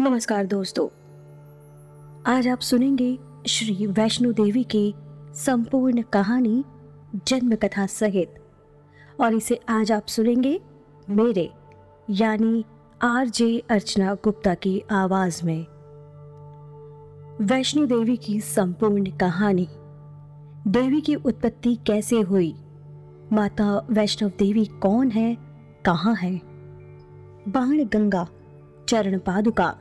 नमस्कार दोस्तों। आज आप सुनेंगे श्री वैष्णो देवी की संपूर्ण कहानी जन्म कथा सहित। और इसे आज आप सुनेंगे मेरे, यानी आर जे अर्चना गुप्ता की आवाज़ में। वैष्णो देवी की संपूर्ण कहानी। देवी की उत्पत्ति कैसे हुई? माता वैष्णव देवी कौन है? कहाँ है? बाण गंगा चरण पादुका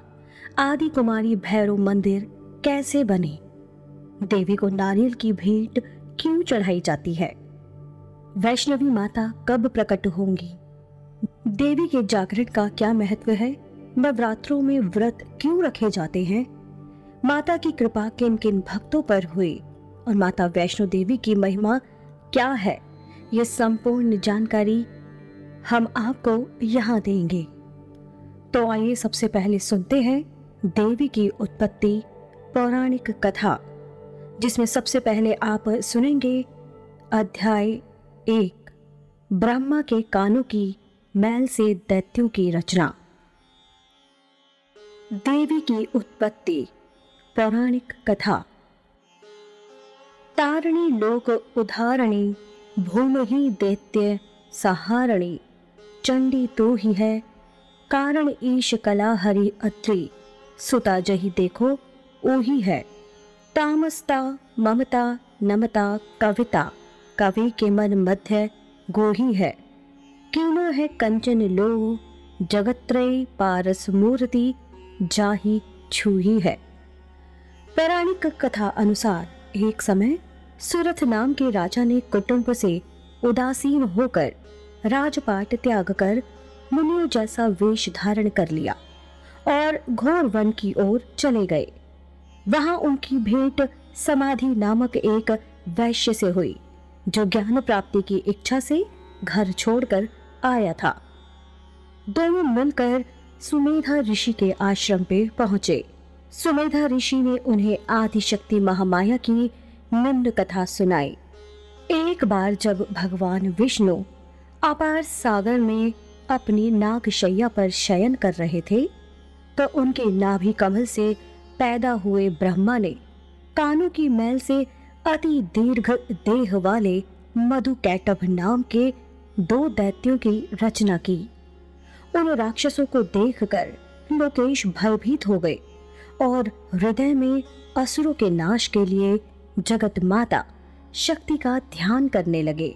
आदि कुमारी भैरव मंदिर कैसे बने? देवी को नारियल की भेंट क्यों चढ़ाई जाती है? वैष्णवी माता कब प्रकट होंगी? देवी के जागरण का क्या महत्व है? नवरात्रों में व्रत क्यों रखे जाते हैं? माता की कृपा किन किन भक्तों पर हुई? और माता वैष्णो देवी की महिमा क्या है? ये संपूर्ण जानकारी हम आपको यहाँ देंगे। तो आइए सबसे पहले सुनते हैं देवी की उत्पत्ति पौराणिक कथा, जिसमें सबसे पहले आप सुनेंगे अध्याय एक, ब्रह्मा के कानों की मैल से दैत्यों की रचना। देवी की उत्पत्ति, पौराणिक कथा। तारणी लोक उदाहरणी भूमि ही दैत्य सहारणी, चंडी तो ही है, कारण ईश कला हरि अत्रि। सुता जही देखो ओही है। तामसता, ममता, नमता, कविता। कवि के मन मध्य गोही है। कीनो है कंचन लो जगत्रय पारस मूर्ति जाही छूही है। पौराणिक कथा अनुसार, एक समय सुरथ नाम के राजा ने कुटुंब से उदासीन होकर राजपाट त्याग कर मुनियों जैसा वेश धारण कर लिया। और घोर वन की ओर चले गए। वहाँ उनकी भेंट समाधि नामक एक वैश्य से हुई, जो ज्ञान प्राप्ति की इच्छा से घर छोड़कर आया था। दोनों मिलकर सुमेधा ऋषि के आश्रम पे पहुँचे। सुमेधा ऋषि ने उन्हें आदिशक्ति महामाया की निम्न कथा सुनाई। एक बार जब भगवान विष्णु अपार सागर में अपनी नागशैया पर शयन कर रहे थे तो उनके नाभि कमल से पैदा हुए ब्रह्मा ने कानों की मैल से अति दीर्घ देह वाले मधु कैटभ नाम के दो दैत्यों की रचना की। उन राक्षसों को देखकर लोकेश भयभीत हो गए और हृदय में असुरों के नाश के लिए जगत माता शक्ति का ध्यान करने लगे।